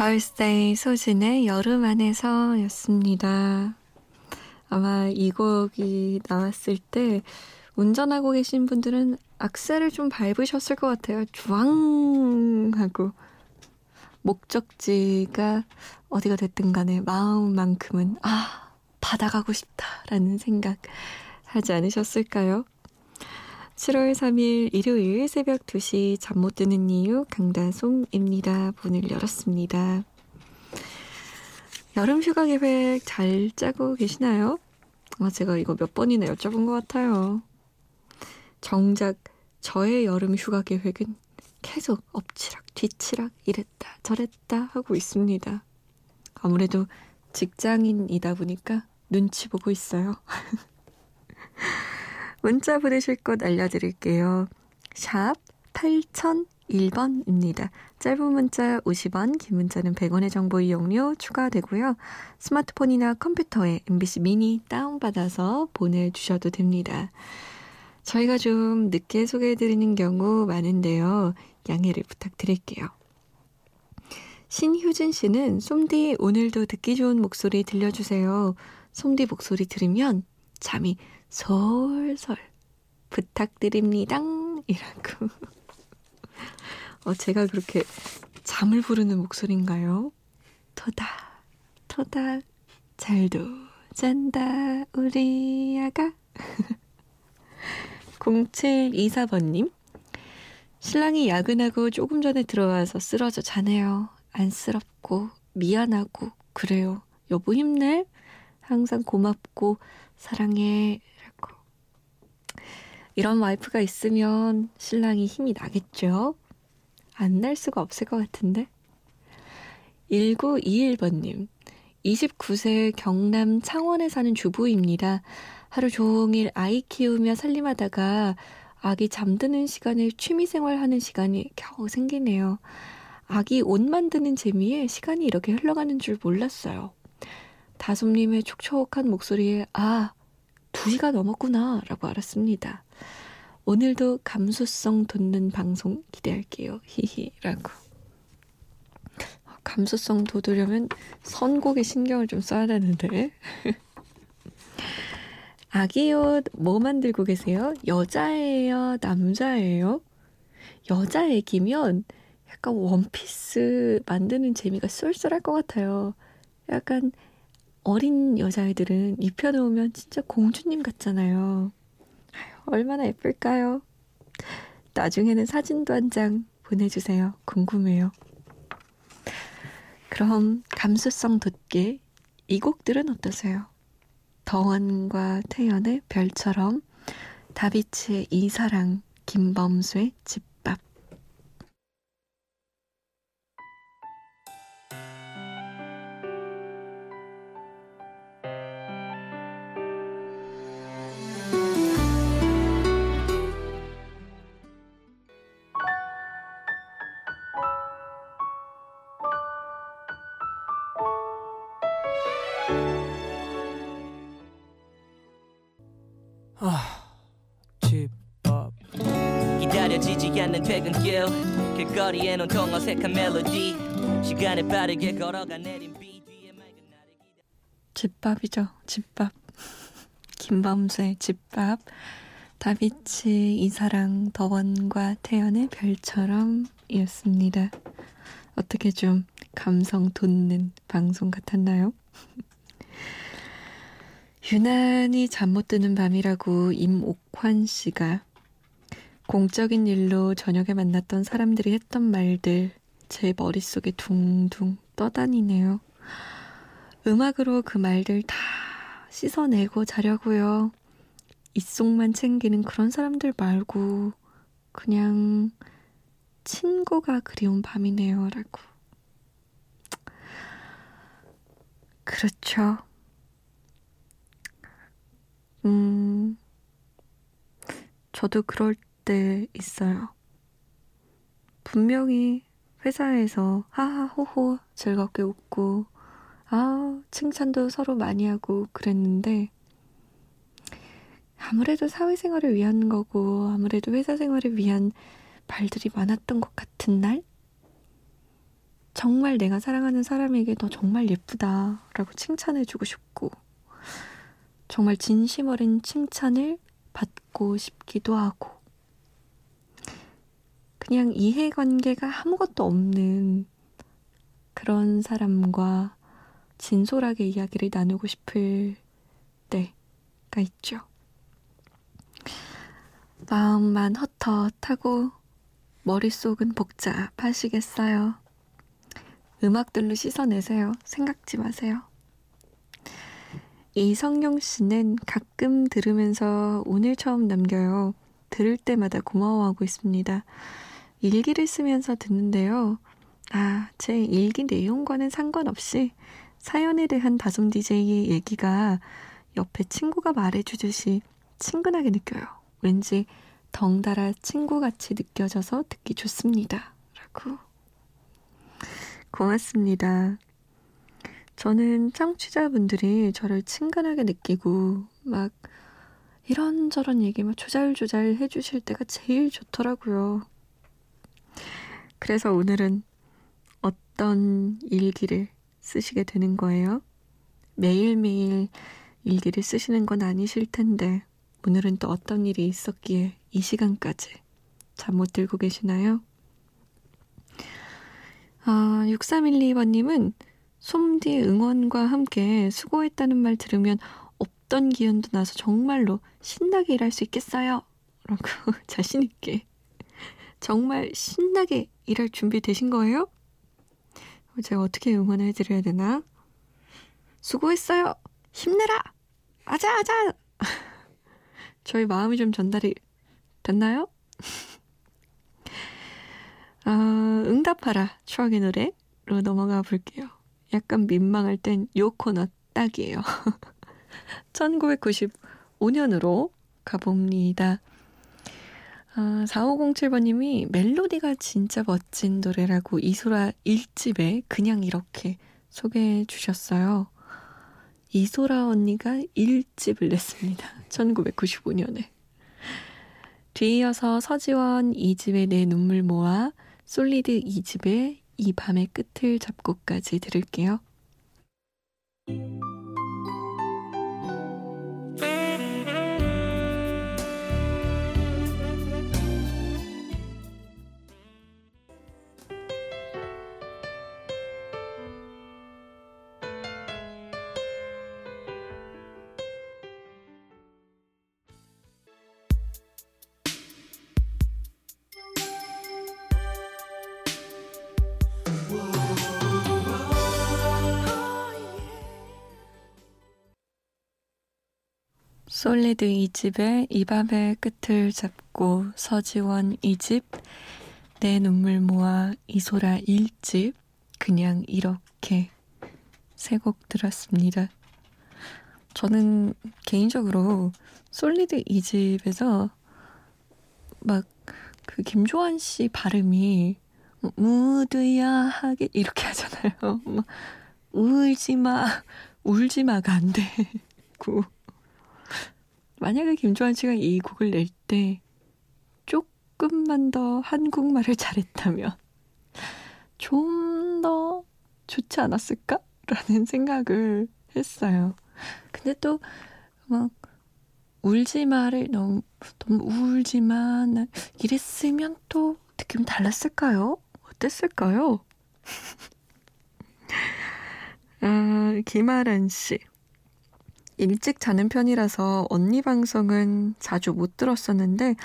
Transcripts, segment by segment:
걸스데이 소진의 여름 안에서 였습니다. 아마 이 곡이 나왔을 때 운전하고 계신 분들은 악셀을 좀 밟으셨을 것 같아요. 주황 하고 목적지가 어디가 됐든 간에 마음만큼은 아 바다 가고 싶다라는 생각 하지 않으셨을까요? 7월 3일 일요일 새벽 2시 잠 못 드는 이유 강다송입니다. 문을 열었습니다. 여름 휴가 계획 잘 짜고 계시나요? 아, 제가 이거 몇 번이나 여쭤본 것 같아요. 정작 저의 여름 휴가 계획은 계속 엎치락 뒤치락 이랬다 저랬다 하고 있습니다. 아무래도 직장인이다 보니까 눈치 보고 있어요. 문자 보내실 곳 알려드릴게요. 샵 8001번입니다. 짧은 문자 50원, 긴 문자는 100원의 정보 이용료 추가되고요. 스마트폰이나 컴퓨터에 MBC 미니 다운받아서 보내주셔도 됩니다. 저희가 좀 늦게 소개해드리는 경우 많은데요. 양해를 부탁드릴게요. 신효진 씨는 솜디 오늘도 듣기 좋은 목소리 들려주세요. 솜디 목소리 들으면 잠이 솔솔 부탁드립니다. 이라고. 어, 제가 그렇게 잠을 부르는 목소리인가요? 토닥, 토닥, 잘도 잔다, 우리 아가. 0724번님. 신랑이 야근하고 조금 전에 들어와서 쓰러져 자네요. 안쓰럽고, 미안하고, 그래요. 여보 힘내. 항상 고맙고, 사랑해. 이런 와이프가 있으면 신랑이 힘이 나겠죠? 안 날 수가 없을 것 같은데? 1921번님. 29세 경남 창원에 사는 주부입니다. 하루 종일 아이 키우며 살림하다가 아기 잠드는 시간에 취미생활 하는 시간이 겨우 생기네요. 아기 옷 만드는 재미에 시간이 이렇게 흘러가는 줄 몰랐어요. 다솜님의 촉촉한 목소리에 아, 두 시가 넘었구나 라고 알았습니다. 오늘도 감수성 돋는 방송 기대할게요. 히히라고. 감수성 돋으려면 선곡에 신경을 좀 써야 되는데. 아기 옷 뭐 만들고 계세요? 여자예요? 남자예요? 여자 애기면 약간 원피스 만드는 재미가 쏠쏠할 것 같아요. 약간 어린 여자애들은 입혀놓으면 진짜 공주님 같잖아요. 얼마나 예쁠까요? 나중에는 사진도 한 장 보내주세요. 궁금해요. 그럼 감수성 돋게 이 곡들은 어떠세요? 더원과 태연의 별처럼 다비치의 이사랑 김범수의 집 않는 퇴근길 길거리엔 온통 어색한 멜로디. 시간을 빠르게 걸어가 내린 비 뒤에 맑은 나를 기다 집밥이죠. 집밥. 김범수의 집밥. 다비치 이사랑 더원과 태연의 별처럼 이었습니다. 어떻게 좀 감성 돋는 방송 같았나요? 유난히 잠 못 드는 밤이라고 임옥환 씨가 공적인 일로 저녁에 만났던 사람들이 했던 말들 제 머릿속에 둥둥 떠다니네요. 음악으로 그 말들 다 씻어내고 자려고요. 입속만 챙기는 그런 사람들 말고 그냥 친구가 그리운 밤이네요. 라고. 그렇죠. 음, 저도 그럴 때 있어요. 분명히 회사에서 하하호호 즐겁게 웃고, 아, 칭찬도 서로 많이 하고 그랬는데, 아무래도 사회생활을 위한 거고, 아무래도 회사 생활을 위한 발들이 많았던 것 같은 날? 정말 내가 사랑하는 사람에게 너 정말 예쁘다 라고 칭찬해주고 싶고, 정말 진심 어린 칭찬을 받고 싶기도 하고, 그냥 이해관계가 아무것도 없는 그런 사람과 진솔하게 이야기를 나누고 싶을 때가 있죠. 마음만 헛헛하고 머릿속은 복잡하시겠어요. 음악들로 씻어내세요. 생각지 마세요. 이성용 씨는 가끔 들으면서 오늘 처음 남겨요. 들을 때마다 고마워하고 있습니다. 일기를 쓰면서 듣는데요. 아, 제 일기 내용과는 상관없이 사연에 대한 다솜 DJ의 얘기가 옆에 친구가 말해주듯이 친근하게 느껴요. 왠지 덩달아 친구같이 느껴져서 듣기 좋습니다. 라고. 고맙습니다. 저는 청취자분들이 저를 친근하게 느끼고 막 이런저런 얘기 막 조잘조잘 해주실 때가 제일 좋더라고요. 그래서 오늘은 어떤 일기를 쓰시게 되는 거예요? 매일매일 일기를 쓰시는 건 아니실 텐데 오늘은 또 어떤 일이 있었기에 이 시간까지 잠 못 들고 계시나요? 아, 6312번님은 솜디 응원과 함께 수고했다는 말 들으면 없던 기운도 나서 정말로 신나게 일할 수 있겠어요. 라고 자신있게 정말 신나게 일할 준비 되신 거예요? 제가 어떻게 응원해 드려야 되나? 수고했어요! 힘내라! 아자, 아자! 저희 마음이 좀 전달이 됐나요? 아, 응답하라. 추억의 노래로 넘어가 볼게요. 약간 민망할 땐 요 코너 딱이에요. 1995년으로 가봅니다. 아, 4507번님이 멜로디가 진짜 멋진 노래라고 이소라 1집에 그냥 이렇게 소개해 주셨어요. 이소라 언니가 1집을 냈습니다. 1995년에. 뒤이어서 서지원 2집의 내 눈물 모아 솔리드 2집의 이 밤의 끝을 잡고까지 들을게요. 솔리드 2집의 이 밤의 끝을 잡고 서지원 2집 내 눈물 모아 이소라 1집 그냥 이렇게 세 곡 들었습니다. 저는 개인적으로 솔리드 2집에서 막 그 김조한 씨 발음이 무드야 하게 이렇게 하잖아요. 막 울지 마, 울지 마가 안 되고 만약에 김조한 씨가 이 곡을 낼 때 조금만 더 한국말을 잘했다면 좀 더 좋지 않았을까라는 생각을 했어요. 근데 또 막 울지 마를 너무 너무 울지 마 이랬으면 또 느낌 달랐을까요? 어땠을까요? 아, 김아란 씨. 일찍 자는 편이라서 언니 방송은 자주 못 들었었는데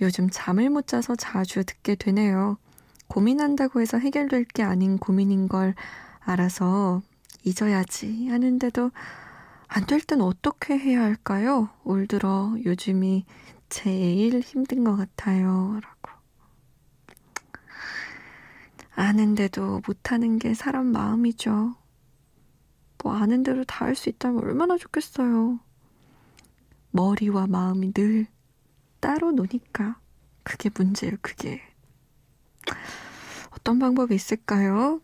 요즘 잠을 못 자서 자주 듣게 되네요. 고민한다고 해서 해결될 게 아닌 고민인 걸 알아서 잊어야지 하는데도 안 될 땐 어떻게 해야 할까요? 올 들어 요즘이 제일 힘든 것 같아요. 라고. 아는데도 못하는 게 사람 마음이죠. 뭐 아는 대로 다 할 수 있다면 얼마나 좋겠어요. 머리와 마음이 늘 따로 노니까 그게 문제예요, 그게. 어떤 방법이 있을까요?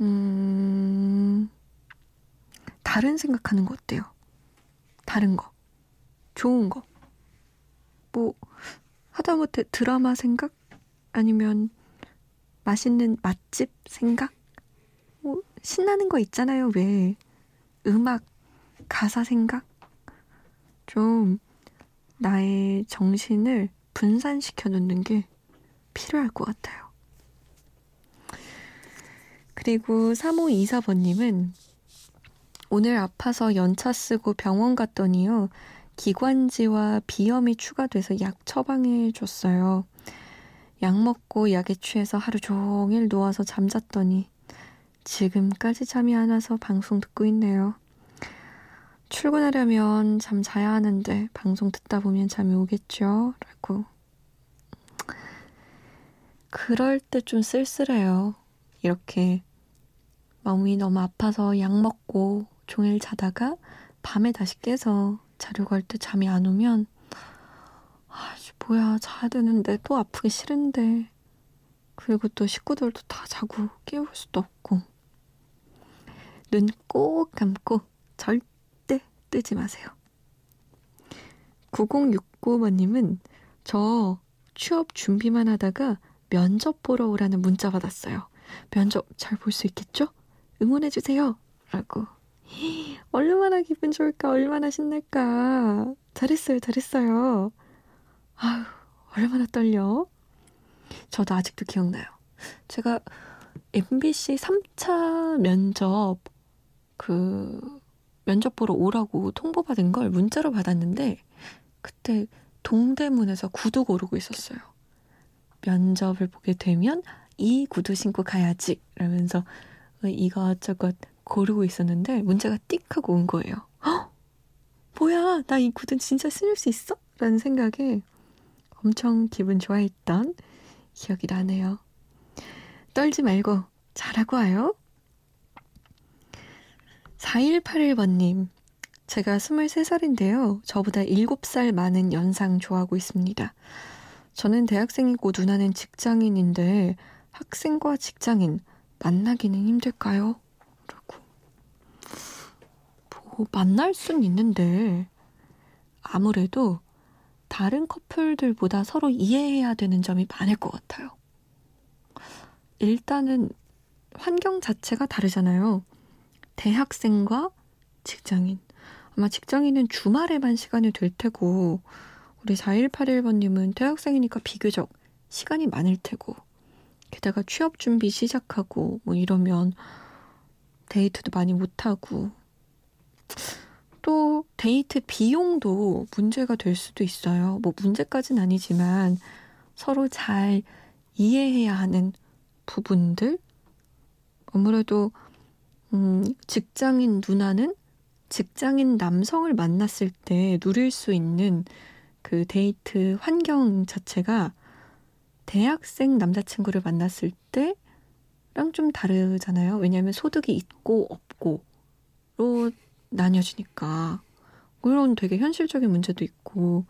음, 다른 생각하는 거 어때요? 다른 거. 좋은 거. 뭐, 하다못해 드라마 생각? 아니면 맛있는 맛집 생각? 뭐, 신나는 거 있잖아요, 왜. 음악, 가사 생각? 좀, 나의 정신을 분산시켜 놓는 게 필요할 것 같아요. 그리고 3524번님은 오늘 아파서 연차 쓰고 병원 갔더니요. 기관지와 비염이 추가돼서 약 처방해 줬어요. 약 먹고 약에 취해서 하루 종일 누워서 잠잤더니 지금까지 잠이 안 와서 방송 듣고 있네요. 출근하려면 잠 자야 하는데 방송 듣다 보면 잠이 오겠죠? 라고. 그럴 때 좀 쓸쓸해요. 이렇게 마음이 너무 아파서 약 먹고 종일 자다가 밤에 다시 깨서 자려고 할 때 잠이 안 오면 아, 뭐야 자야 되는데 또 아프기 싫은데 그리고 또 식구들도 다 자고 깨울 수도 없고 눈 꼭 감고 절대 뜨지 마세요. 9069번님은 저 취업 준비만 하다가 면접 보러 오라는 문자 받았어요. 면접 잘 볼 수 있겠죠? 응원해주세요. 라고. 얼마나 기분 좋을까, 얼마나 신날까. 잘했어요, 잘했어요. 아휴, 얼마나 떨려. 저도 아직도 기억나요. 제가 MBC 3차 면접, 그, 면접 보러 오라고 통보받은 걸 문자로 받았는데, 그때 동대문에서 구두 고르고 있었어요. 면접을 보게 되면 이 구두 신고 가야지. 라면서 이것저것 고르고 있었는데 문제가 띡 하고 온 거예요. 헉! 뭐야, 나 이 구두 진짜 신을 수 있어? 라는 생각에 엄청 기분 좋아했던 기억이 나네요. 떨지 말고 잘하고 와요. 4181번님, 제가 23살인데요. 저보다 7살 많은 연상 좋아하고 있습니다. 저는 대학생이고 누나는 직장인인데 학생과 직장인 만나기는 힘들까요? 라고. 뭐, 만날 순 있는데, 아무래도 다른 커플들보다 서로 이해해야 되는 점이 많을 것 같아요. 일단은 환경 자체가 다르잖아요. 대학생과 직장인. 아마 직장인은 주말에만 시간이 될 테고, 우리 4181번님은 대학생이니까 비교적 시간이 많을 테고, 게다가 취업 준비 시작하고 뭐 이러면 데이트도 많이 못하고 또 데이트 비용도 문제가 될 수도 있어요. 뭐 문제까지는 아니지만 서로 잘 이해해야 하는 부분들 아무래도 음, 직장인 누나는 직장인 남성을 만났을 때 누릴 수 있는 그 데이트 환경 자체가 대학생 남자친구를 만났을 때랑 좀 다르잖아요. 왜냐하면 소득이 있고 없고로 나뉘어지니까. 이런 되게 현실적인 문제도 있고,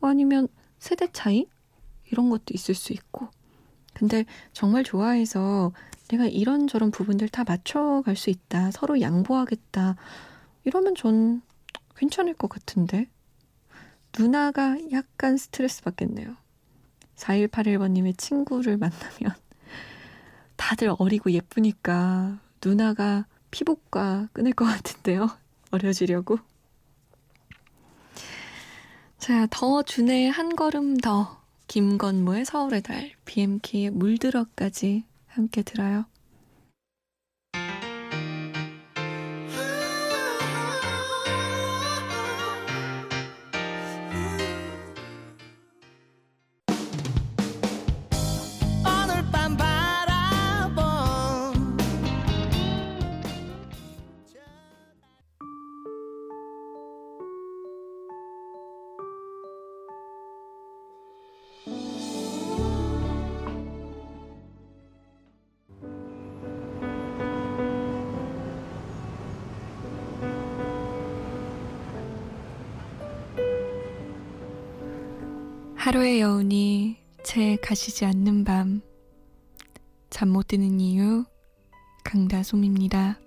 아니면 세대 차이? 이런 것도 있을 수 있고. 근데 정말 좋아해서 내가 이런저런 부분들 다 맞춰갈 수 있다. 서로 양보하겠다. 이러면 전 괜찮을 것 같은데. 누나가 약간 스트레스 받겠네요. 4181번님의 친구를 만나면 다들 어리고 예쁘니까 누나가 피복과 끊을 것 같은데요. 어려지려고. 자, 더 준의 한 걸음 더. 김건모의 서울의 달, BMK의 물들어까지 함께 들어요. 하루의 여운이 채 가시지 않는 밤. 잠 못 드는 이유, 강다솜입니다.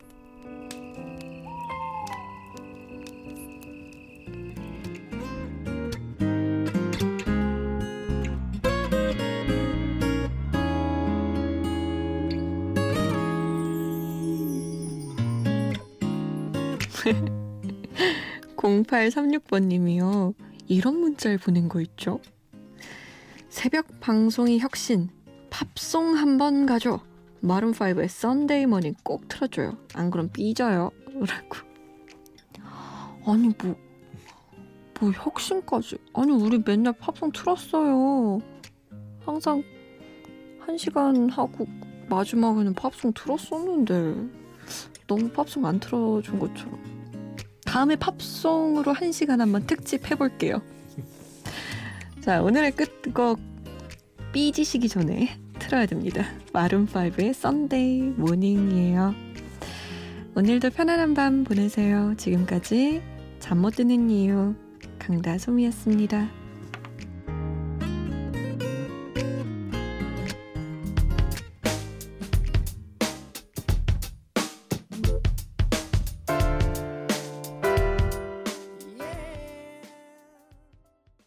(0836번님이요) 이런 문자를 보낸 거 있죠 새벽 방송이 혁신 팝송 한번 가죠. 마룬5의 Sunday Morning 꼭 틀어줘요. 안 그럼 삐져요. 라고. 아니 뭐, 뭐 혁신까지. 아니 우리 맨날 팝송 틀었어요. 항상 한 시간 하고 마지막에는 팝송 틀었었는데 너무 팝송 안 틀어준 것처럼. 다음에 팝송으로 한 시간 한번 특집 해볼게요 자 오늘의 끝곡 삐지시기 전에 틀어야 됩니다. Maroon 5의 Sunday Morning이에요. 오늘도 편안한 밤 보내세요. 지금까지 잠 못 드는 이유 강다솜이었습니다